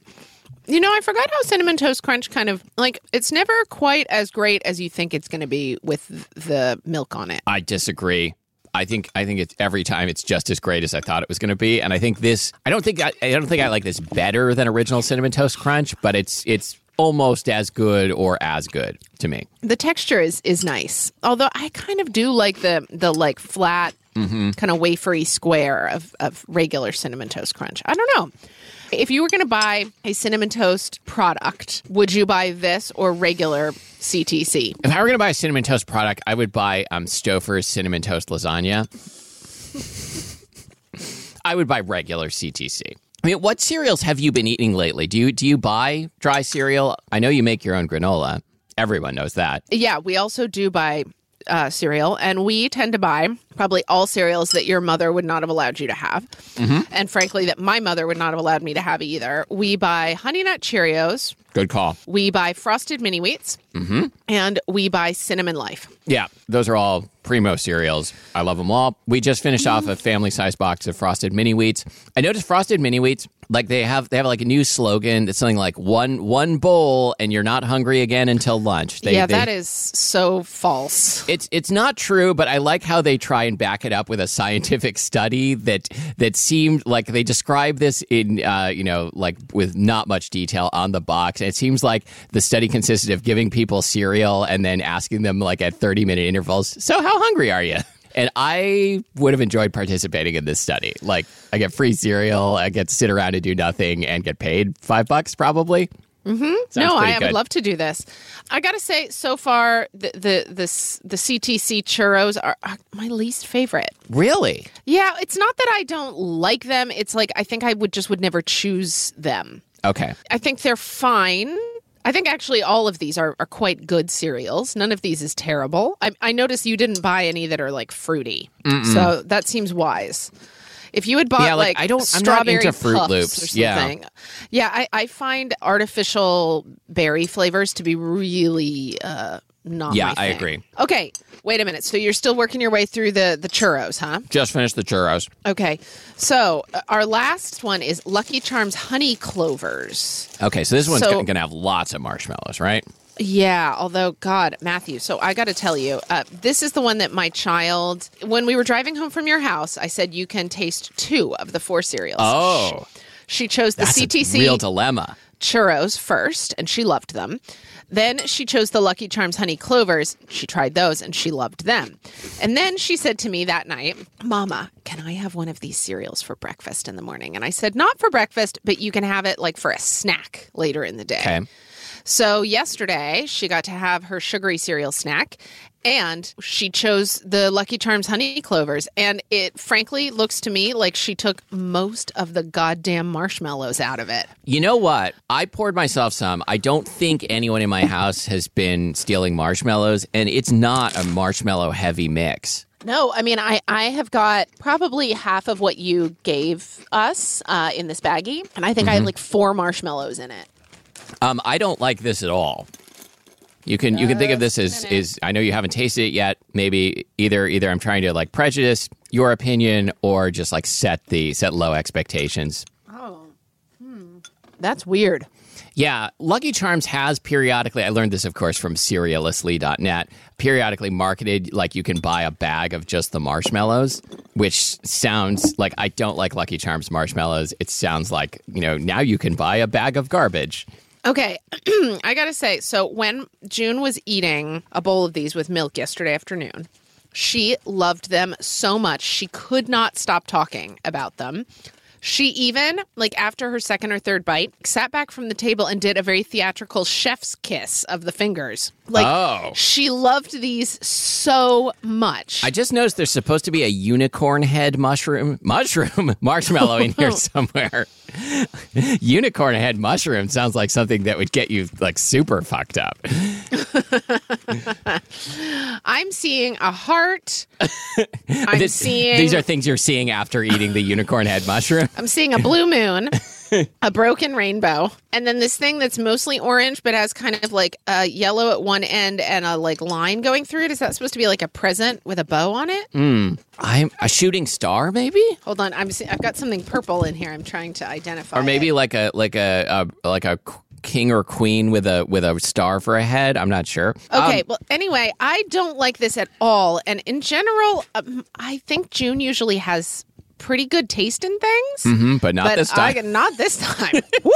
S1: You know, I forgot how cinnamon toast crunch kind of like it's never quite as great as you think it's going to be with the milk on it.
S2: I disagree. I think I think it's every time it's just as great as I thought it was going to be, and I think this. I don't think I, I don't think I like this better than original cinnamon toast crunch, but it's it's almost as good or as good to me.
S1: The texture is is nice. Although I kind of do like the the like flat kind of wafery square of of regular cinnamon toast crunch. I don't know. If you were going to buy a cinnamon toast product, would you buy this or regular CTC?
S2: If I were going to buy a cinnamon toast product, I would buy um, Stouffer's cinnamon toast lasagna. I would buy regular CTC. I mean, what cereals have you been eating lately? Do you do you buy dry cereal? I know you make your own granola. Everyone knows that.
S1: Yeah, we also do buy uh, cereal, and we tend to buy probably all cereals that your mother would not have allowed you to have, and frankly, that my mother would not have allowed me to have either. We buy Honey Nut Cheerios,
S2: Good call.
S1: we buy Frosted Mini Wheats, and we buy Cinnamon Life.
S2: Yeah, those are all primo cereals. I love them all. We just finished off a family size box of frosted mini wheats. I noticed frosted mini wheats like they have they have like a new slogan that's something like one one bowl and you're not hungry again until lunch. They,
S1: yeah,
S2: they-
S1: that is so false.
S2: It's it's not true, but I like how they try and back it up with a scientific study that that seemed like they describe this in uh, you know like with not much detail on the box. It seems like the study consisted of giving people cereal and then asking them like at thirty minute intervals. So how hungry are you? And I would have enjoyed participating in this study. Like I get free cereal, I get to sit around and do nothing, and get paid five bucks probably. Mm-hmm.
S1: no, I would love to do this. I got to say, so far the the the, the CTC churros are, are my least favorite.
S2: Really.
S1: Yeah, it's not that I don't like them. It's like I think I would just would never choose them.
S2: Okay.
S1: I think they're fine. I think actually all of these are, are quite good cereals. None of these is terrible. I, I notice you didn't buy any that are like fruity, so that seems wise. If you had bought
S2: Yeah, like,
S1: like,
S2: I don't- I'm not
S1: strawberry
S2: into Fruit
S1: Puffs
S2: Loops.
S1: or
S2: Yeah.
S1: something, yeah, I, I find artificial berry flavors to be really uh, not.
S2: Yeah, I agree.
S1: Okay, wait a minute. So you're still working your way through the the churros, huh?
S2: Just finished the churros.
S1: Okay, so uh, our last one is Lucky Charms honey clovers.
S2: Okay, so this one's
S1: So-
S2: going to have lots of marshmallows, right?
S1: Yeah, although God, Matthew. So I got to tell you, uh, this is the one that my child. When we were driving home from your house, I said you can taste two of the four cereals.
S2: Oh.
S1: she, she chose the
S2: That's
S1: CTC
S2: a real dilemma.
S1: churros first, and she loved them. Then she chose the Lucky Charms honey clovers. She tried those and she loved them. And then she said to me that night, Mama, can I have one of these cereals for breakfast in the morning? And I said, Not for breakfast, but you can have it like for a snack later in the day.
S2: Okay.
S1: So yesterday, she got to have her sugary cereal snack, and she chose the Lucky Charms honey clovers. And it frankly looks to me like she took most of the goddamn marshmallows out of it.
S2: You know what? I poured myself some. I don't think anyone in my house has been stealing marshmallows, and it's not a marshmallow heavy mix.
S1: No, I mean, I, I have got probably half of what you gave us uh, in this baggie, and I think I had like four marshmallows in it.
S2: Um, I don't like this at all. You can you can think of this as
S1: Just a minute.
S2: is I know you haven't tasted it yet. Maybe either either I'm trying to like prejudice your opinion or just like set the set low expectations.
S1: Oh, hmm. That's weird.
S2: Yeah, Lucky Charms has periodically, I learned this, of course, from cerealously.net, periodically marketed like you can buy a bag of just the marshmallows, which sounds like I don't like Lucky Charms marshmallows. It sounds like, you know, now you can buy a bag of garbage.
S1: Okay, I gotta say, so when June was eating a bowl of these with milk yesterday afternoon, she loved them so much she could not stop talking about them. She even, like after her second or third bite, sat back from the table and did a very theatrical chef's kiss of the fingers. Like
S2: Oh.
S1: she loved these so much.
S2: I just noticed there's supposed to be a unicorn head mushroom, mushroom marshmallow in here somewhere. unicorn head mushroom sounds like something that would get you like super fucked up.
S1: I'm seeing a heart. I'm
S2: This-
S1: seeing
S2: these are things you're seeing after eating the unicorn head mushroom.
S1: I'm seeing a blue moon, a broken rainbow, and then this thing that's mostly orange but has kind of like a yellow at one end and a like line going through it. Is that supposed to be like a present with a bow on it? Hmm.
S2: I'm a shooting star, maybe,
S1: Hold on, I'm I've got something purple in here. I'm trying to identify.
S2: or maybe
S1: it.
S2: like a like a, a like a king or queen with a with a star for a head. I'm not sure.
S1: Okay,
S2: Um,
S1: well, anyway, I don't like this at all. And in general, um, I think June usually has pretty good taste in things.
S2: mhm, but not
S1: but
S2: this time.
S1: I, not this time. Woo!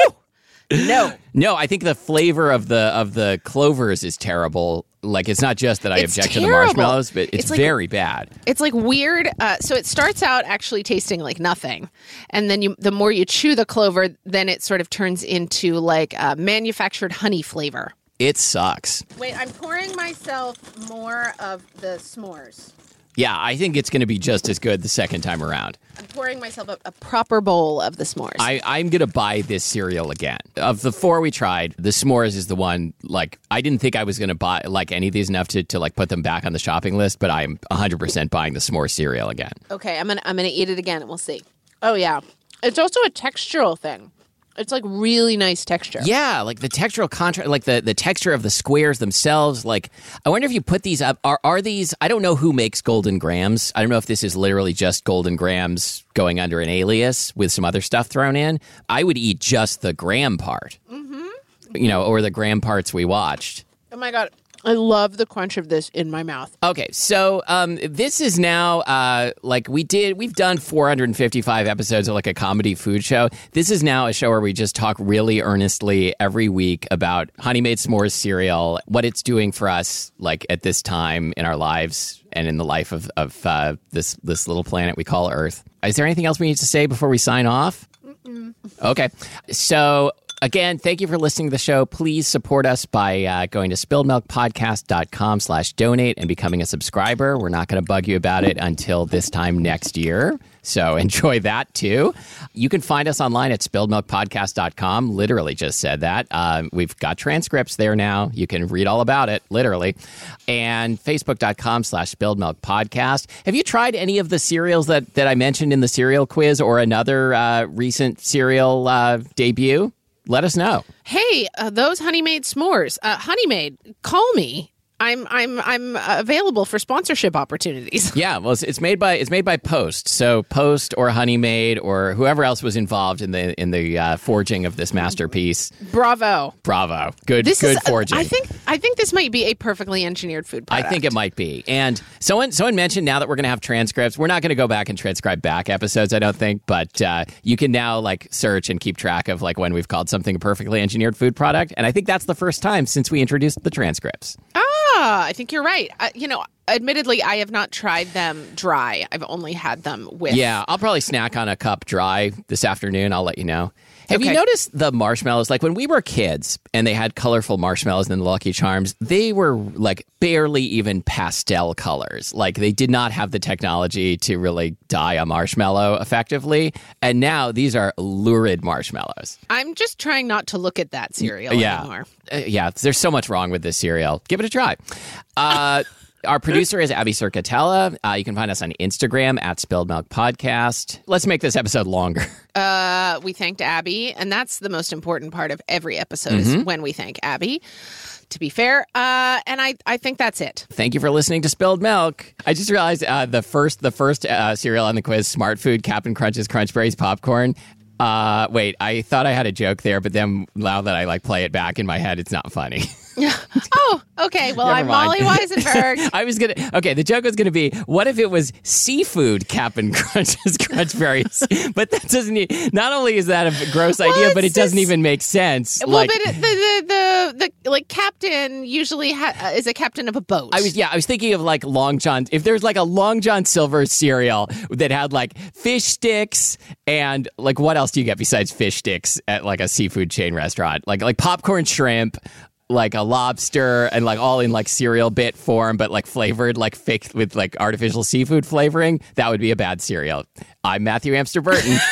S1: No.
S2: No, I think the flavor of the of the clovers is terrible. Like it's not just that I
S1: It's
S2: object to the marshmallows, but it's,
S1: It's like-
S2: very bad.
S1: It's like weird. Uh, so it starts out actually tasting like nothing, and then you, the more you chew the clover, then it sort of turns into like uh, manufactured honey flavor.
S2: It sucks.
S1: Wait, I'm pouring myself more of the s'mores.
S2: Yeah, I think it's going to be just as good the second time around.
S1: I'm pouring myself a, a proper bowl of the s'mores.
S2: I, I'm going to buy this cereal again. Of the four we tried, the s'mores is the one. Like, I didn't think I was going to buy like any of these enough to, to like put them back on the shopping list, but I'm 100% buying the s'more cereal again.
S1: okay, I'm gonna I'm gonna eat it again, and we'll see. Oh yeah, it's also a textural thing. It's like really nice texture.
S2: Yeah, like the textural contrast, like the, the texture of the squares themselves. Like, I wonder if you put these up. Are are these? I don't know who makes Golden Grahams. I don't know if this is literally just Golden Grahams going under an alias with some other stuff thrown in. I would eat just the gram part. Mm-hmm. You know, or the gram parts we watched.
S1: Oh my god, I love the crunch of this in my mouth.
S2: Okay, so um, this is now uh, like we did. We've done 455 episodes of like a comedy food show. This is now a show where we just talk really earnestly every week about Honey Maid S'mores cereal, what it's doing for us, like at this time in our lives and in the life of of uh, this this little planet we call Earth. Is there anything else we need to say before we sign off? Okay. So again, thank you for listening to the show. Please support us by uh, going to spilledmilkpodcast.com slash donate and becoming a subscriber. We're not going to bug you about it until this time next year. So enjoy that too. You can find us online at spilledmilkpodcast.com. Literally just said that. Um, we've got transcripts there now. You can read all about it, literally. And facebook.com slash spilledmilkpodcast. Have you tried any of the cereals that, that I mentioned in the cereal quiz or another uh, recent cereal uh, debut? Let us know.
S1: Hey, uh, those honey s'mores. Uh, honey call me. I'm I'm I'm available for sponsorship opportunities.
S2: Yeah, well, it's, it's made by it's made by Post. So Post or Honey Maid or whoever else was involved in the in the uh, forging of this masterpiece.
S1: Bravo.
S2: Bravo, good
S1: This
S2: good
S1: is.
S2: forging.
S1: I think I think this might be a perfectly engineered food product.
S2: I think it might be. And someone someone mentioned now that we're going to have transcripts, we're not going to go back and transcribe back episodes, I don't think, but uh, you can now like search and keep track of like when we've called something a perfectly engineered food product. And I think that's the first time since we introduced the transcripts.
S1: Ah, I think you're right. You know, admittedly, I have not tried them dry. I've only had them with.
S2: Yeah, I'll probably snack on a cup dry this afternoon. I'll let you know. Have you noticed the marshmallows? Like when we were kids and they had colorful marshmallows and the Lucky Charms, they were like barely even pastel colors. Like they did not have the technology to really dye a marshmallow effectively. And now these are lurid marshmallows.
S1: I'm just trying not to look at that cereal
S2: yeah.
S1: anymore.
S2: Uh, yeah, there's so much wrong with this cereal. Give it a try. Uh, our producer is Abby Cerquitella. Uh, you can find us on Instagram at Spilled Milk Podcast. Let's make this episode longer.
S1: Uh, we thanked Abby, and that's the most important part of every episode is
S2: Mm-hmm.
S1: when we thank Abby. To be fair, uh, and I, I think that's it.
S2: Thank you for listening to Spilled Milk. I just realized uh, the first the first uh, cereal on the quiz, Smart Food, Captain Crunches, Crunch Berries, Popcorn. Uh, wait, I thought I had a joke there, but then now that I like play it back in my head, it's not funny.
S1: oh, okay. Well,
S2: Never
S1: I'm
S2: mind.
S1: Molly Wizenberg.
S2: I was gonna. Okay, the joke was gonna be, what if it was seafood Cap'n Crunch's Crunch Berries? but that doesn't. e- Not only is that a gross idea, but it doesn't even make sense.
S1: well,
S2: like,
S1: but the, the the the like captain usually ha- uh, is a captain of a boat.
S2: I was yeah, I was thinking of like Long John. If there's like a Long John Silver cereal that had like fish sticks and like what else do you get besides fish sticks at like a seafood chain restaurant? Like like popcorn shrimp, like a lobster, and like all in like cereal bit form, but like flavored like fake with like artificial seafood flavoring. That would be a bad cereal. I'm Matthew Amster Burton.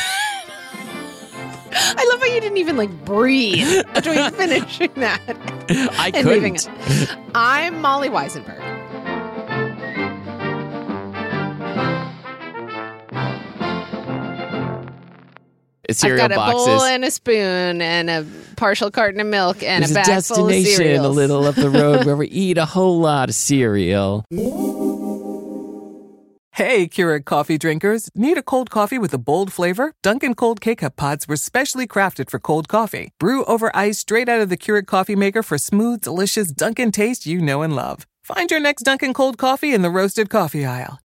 S1: I love how you didn't even like breathe between finishing that
S2: I couldn't.
S1: I'm Molly Wizenberg.
S2: Cereal
S1: I've got a bowl and a spoon and a partial carton of milk and
S2: There's
S1: a
S2: a
S1: bag full of
S2: destination
S1: cereals.
S2: a little up the road where we eat a whole lot of cereal.
S3: Hey, Keurig coffee drinkers. Need a cold coffee with a bold flavor? Dunkin' Cold K-Cup pods were specially crafted for cold coffee. Brew over ice straight out of the Keurig coffee maker for smooth, delicious Dunkin' taste you know and love. Find your next Dunkin' Cold coffee in the roasted coffee aisle.